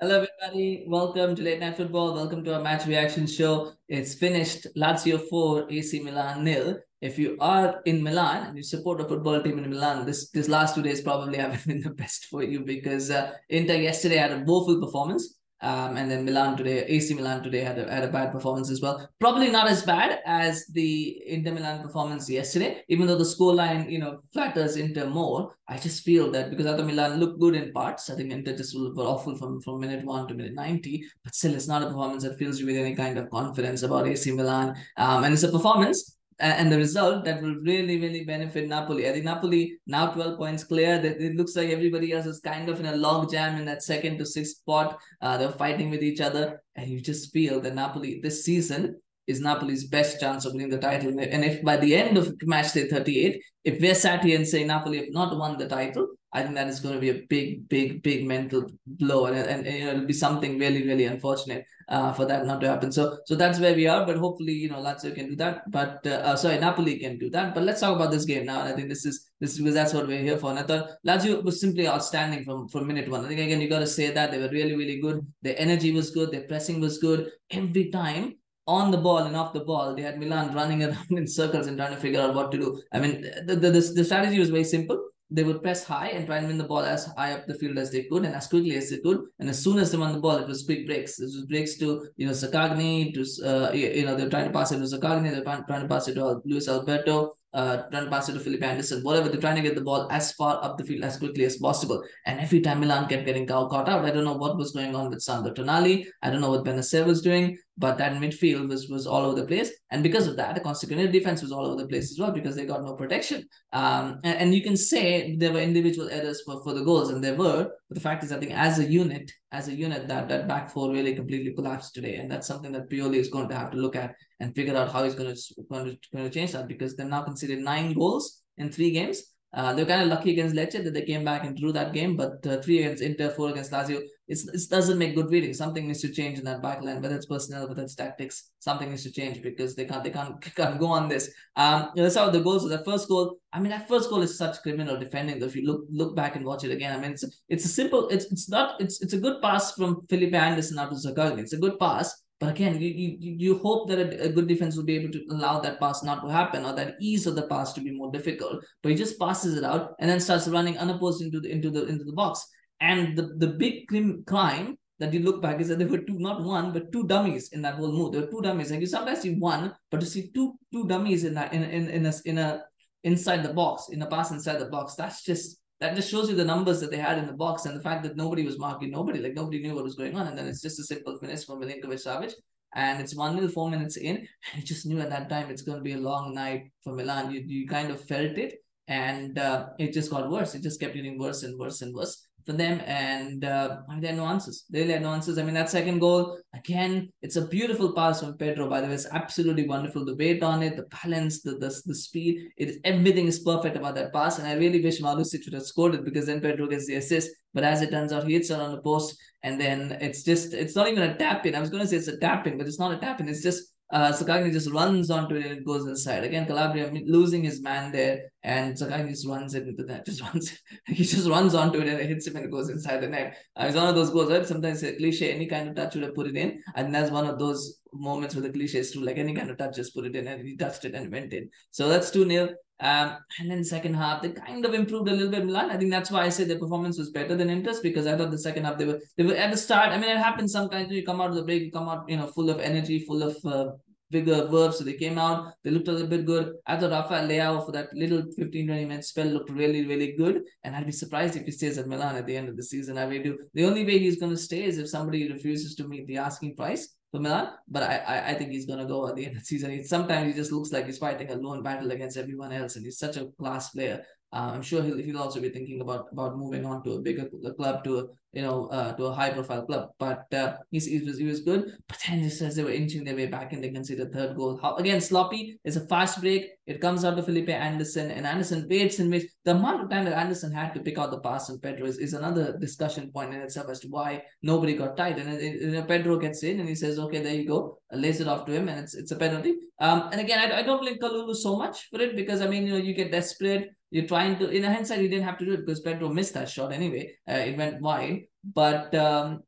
Hello, everybody. Welcome to Late Night Football. Welcome to our match reaction show. It's finished. Lazio 4, AC Milan nil. If you are in Milan and you support a football team in Milan, this this last two days probably haven't been the best for you because uh, Inter yesterday had a woeful performance. Um, and then Milan today, AC Milan today had a, had a bad performance as well. Probably not as bad as the Inter Milan performance yesterday, even though the scoreline, you know, flatters Inter more. I just feel that because other Milan looked good in parts, I think Inter just were awful from, from minute one to minute 90, but still it's not a performance that fills you with any kind of confidence about AC Milan. Um, and it's a performance and the result that will really, really benefit Napoli. I think Napoli now 12 points clear. That it looks like everybody else is kind of in a log jam in that second to sixth spot. Uh, they're fighting with each other, and you just feel that Napoli this season is Napoli's best chance of winning the title. And if by the end of match day 38, if we're sat here and say Napoli have not won the title, I think that is going to be a big, big, big mental blow, and, and, and you know, it'll be something really, really unfortunate uh, for that not to happen. So, so that's where we are. But hopefully, you know, Lazio can do that. But uh, uh, sorry, Napoli can do that. But let's talk about this game now. And I think this is this is because that's what we're here for. And I thought Lazio was simply outstanding from from minute one. I think again, you got to say that they were really, really good. Their energy was good. Their pressing was good. Every time on the ball and off the ball, they had Milan running around in circles and trying to figure out what to do. I mean, the, the, the, the strategy was very simple they would press high and try and win the ball as high up the field as they could and as quickly as they could. And as soon as they won the ball, it was quick breaks. It was breaks to you know Zaccagni, to uh, you know they're trying to pass it to Zaccagni, they're trying to pass it to Luis Alberto, uh, to pass it to Felipe Anderson, whatever. They're trying to get the ball as far up the field as quickly as possible. And every time Milan kept getting caught out, I don't know what was going on with Sandro Tonali. I don't know what Bennacer was doing but that midfield was was all over the place, and because of that, consequently, the defense was all over the place as well because they got no protection. Um, and, and you can say there were individual errors for, for the goals, and there were. But the fact is, I think as a unit, as a unit, that that back four really completely collapsed today, and that's something that Pioli is going to have to look at and figure out how he's going to going to, going to change that because they're now considered nine goals in three games. Uh, they're kind of lucky against Lecce that they came back and drew that game, but uh, three against Inter, four against Lazio, it's, it doesn't make good reading. Something needs to change in that back line, whether it's personnel, whether it's tactics. Something needs to change because they can't they can't, can't go on this. Um, you know, that's how the goals. So the first goal, I mean, that first goal is such criminal defending. If you look look back and watch it again, I mean, it's it's a simple. It's it's not. It's it's a good pass from Felipe Anderson out to Zaccagni. It's a good pass but again, you, you, you hope that a, a, good defense will be able to allow that pass not to happen or that ease of the pass to be more difficult. But he just passes it out and then starts running unopposed into the into the into the box. And the, the big crime that you look back is that there were two, not one, but two dummies in that whole move. There were two dummies. Like you sometimes see one, but to see two two dummies in that in in in a in a inside the box, in a pass inside the box, that's just that just shows you the numbers that they had in the box and the fact that nobody was marking nobody, like nobody knew what was going on. And then it's just a simple finish from Milinkovic Savic. And it's 1 0, four minutes in. And you just knew at that time it's going to be a long night for Milan. You, you kind of felt it. And uh, it just got worse. It just kept getting worse and worse and worse for them. And uh, I mean, answers. They really had no answers. I mean, that second goal, again, it's a beautiful pass from Pedro, by the way. It's absolutely wonderful. The weight on it, the balance, the the, the speed, it is everything is perfect about that pass. And I really wish Marusic would have scored it because then Pedro gets the assist. But as it turns out, he hits it on the post. And then it's just, it's not even a tap in. I was going to say it's a tap in, but it's not a tap in. It's just uh, Zaccagni just runs onto it and it goes inside. Again, Calabria losing his man there, and Zaccagni just runs it into that. Just runs, he just runs onto it and it hits him and it goes inside the net. Uh, it's one of those goals, right? Sometimes a cliche, any kind of touch would have put it in, and that's one of those moments where the cliche is true. Like any kind of touch, just put it in, and he touched it and went in. So that's two 0 um, and then second half, they kind of improved a little bit. Milan. I think that's why I say their performance was better than Inter's because I thought the second half they were they were at the start. I mean, it happens sometimes. when You come out of the break, you come out, you know, full of energy, full of uh, vigor, verve. So they came out, they looked a little bit good. I thought Rafael Leao for that little 15 20 minute spell looked really, really good. And I'd be surprised if he stays at Milan at the end of the season. I really do. The only way he's going to stay is if somebody refuses to meet the asking price for Milan. But I, I, I think he's gonna go at the end of the season. He, sometimes he just looks like he's fighting a lone battle against everyone else, and he's such a class player. Uh, I'm sure he'll, he'll also be thinking about about moving on to a bigger club, to a you know uh, to a high profile club. But uh, he's, he was he was good. But then just as they were inching their way back and they conceded third goal. How, again sloppy. It's a fast break. It comes out to Felipe Anderson, and Anderson waits and waits. The amount of time that Anderson had to pick out the pass and Pedro is, is another discussion point in itself as to why nobody got tied. And it, it, Pedro gets in and he says, "Okay, there you go," lays it off to him, and it's it's a penalty. Um, and again, I, I don't blame Kalulu so much for it because I mean, you know, you get desperate you're trying to, in a hindsight, he didn't have to do it because Pedro missed that shot anyway. Uh, it went wide. But um,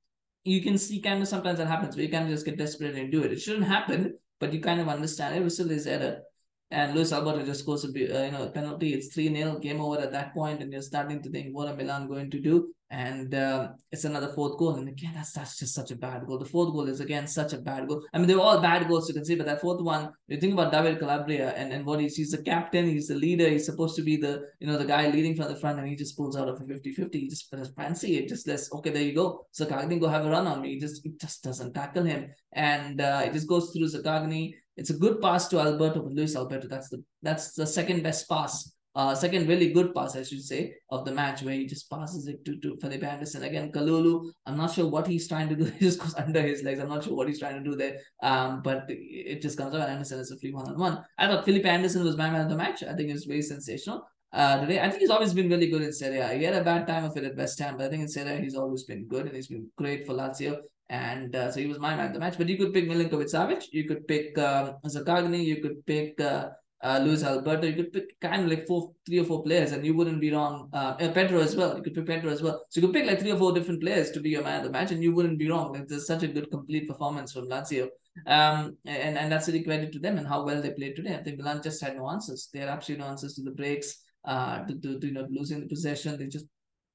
you can see kind of sometimes that happens where you kind of just get desperate and do it. It shouldn't happen, but you kind of understand it. was still his error and Luis Alberto just scores a uh, you know penalty. It's three 0 game over at that point, and you're starting to think what are Milan going to do? And uh, it's another fourth goal, and again that's that's just such a bad goal. The fourth goal is again such a bad goal. I mean they're all bad goals you can see, but that fourth one, you think about David Calabria and, and what he's he's the captain, he's the leader, he's supposed to be the you know the guy leading from the front, and he just pulls out of a 50-50. He just fancy it, just lets okay there you go. Zaccagni go have a run on me. He just it just doesn't tackle him, and uh, it just goes through Zaccagni it's a good pass to Alberto, Luis Alberto, that's the that's the second best pass. Uh, second really good pass, I should say, of the match where he just passes it to, to Felipe Anderson. Again, Kalulu, I'm not sure what he's trying to do. He just goes under his legs. I'm not sure what he's trying to do there. Um, but it just comes out. Anderson is a free one on one. I thought Felipe Anderson was my man of the match. I think it was very sensational. Uh, today, I think he's always been really good in Serie A. He had a bad time of it at West Ham, but I think in Serie A he's always been good and he's been great for Lazio. And uh, so he was my man of the match. But you could pick Milinkovic Savic, you could pick um, Zaccagni, you could pick uh, uh, Luis Alberto, you could pick kind of like four, three or four players, and you wouldn't be wrong. Uh, Pedro as well, you could pick Pedro as well. So you could pick like three or four different players to be your man of the match, and you wouldn't be wrong. Like, there's such a good complete performance from Lazio. Um, and, and that's really credit to them and how well they played today. I think Milan just had no answers. They had absolutely no answers to the breaks, uh, to, to, to you know losing the possession. They just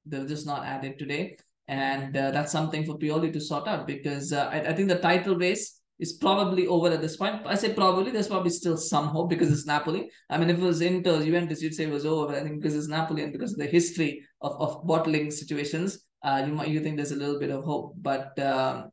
they were just not at it today and uh, that's something for Pioli to sort out because uh, I, I think the title race is probably over at this point. I say probably, there's probably still some hope because it's Napoli. I mean, if it was Inter, Juventus, you'd say it was over. I think because it's Napoli and because of the history of, of bottling situations, uh, you might you think there's a little bit of hope. But um,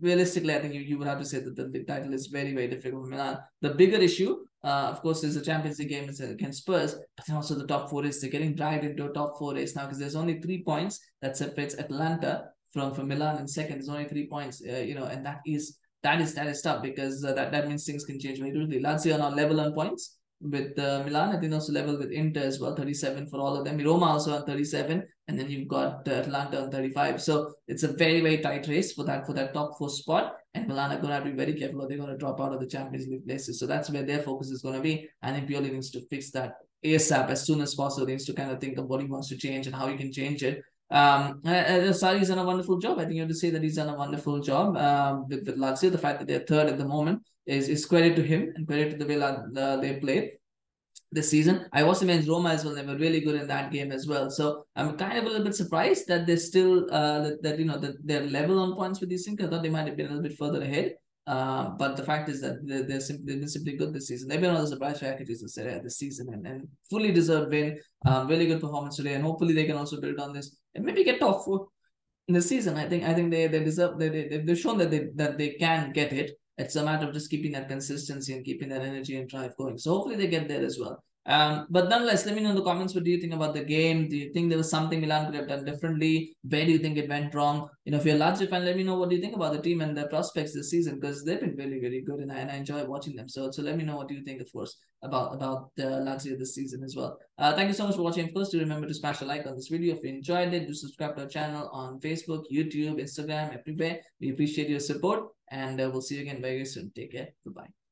realistically, I think you, you would have to say that the, the title is very, very difficult for Milan. The bigger issue, uh, of course, is the Champions League game against Spurs, but then also the top four race. They're getting dragged into a top four race now because there's only three points that separates Atalanta from, from Milan in second. There's only three points, uh, you know, and that is that is that is tough because uh, that, that means things can change very quickly. Lazio are now level on points with uh, Milan. I think also level with Inter as well, 37 for all of them. Roma also on 37, and then you've got uh, Atalanta on 35. So it's a very very tight race for that for that top four spot. And Milan are going to have to be very careful, or they're going to drop out of the Champions League places. So that's where their focus is going to be. I think Pioli needs to fix that ASAP as soon as possible. He needs to kind of think of what he wants to change and how he can change it. Um, Sarri's done a wonderful job. I think you have to say that he's done a wonderful job um, with, with Lazio. The fact that they're third at the moment is, is credit to him and credit to the way uh, they played this season. I was against Roma as well. They were really good in that game as well. So I'm kind of a little bit surprised that they're still uh that, that you know that they're level on points with these things. I thought they might have been a little bit further ahead. Uh, but the fact is that they're, they're simply, they've been simply good this season. They've been one of the surprise packages in Serie this season and, and fully deserved win. Um, really good performance today, and hopefully they can also build on this and maybe get top four in the season. I think I think they they deserve they, they they've shown that they that they can get it. It's a matter of just keeping that consistency and keeping that energy and drive going. So hopefully they get there as well. Um, but nonetheless, let me know in the comments what do you think about the game? Do you think there was something Milan could have done differently? Where do you think it went wrong? You know, if you're a Lazio fan, let me know what do you think about the team and their prospects this season because they've been really, really good and I, and I enjoy watching them. So, so let me know what do you think, of course, about about uh, Lazio this season as well. Uh, thank you so much for watching. First, do remember to smash a like on this video if you enjoyed it. Do subscribe to our channel on Facebook, YouTube, Instagram, everywhere. We appreciate your support and uh, we'll see you again very soon. Take care. Goodbye.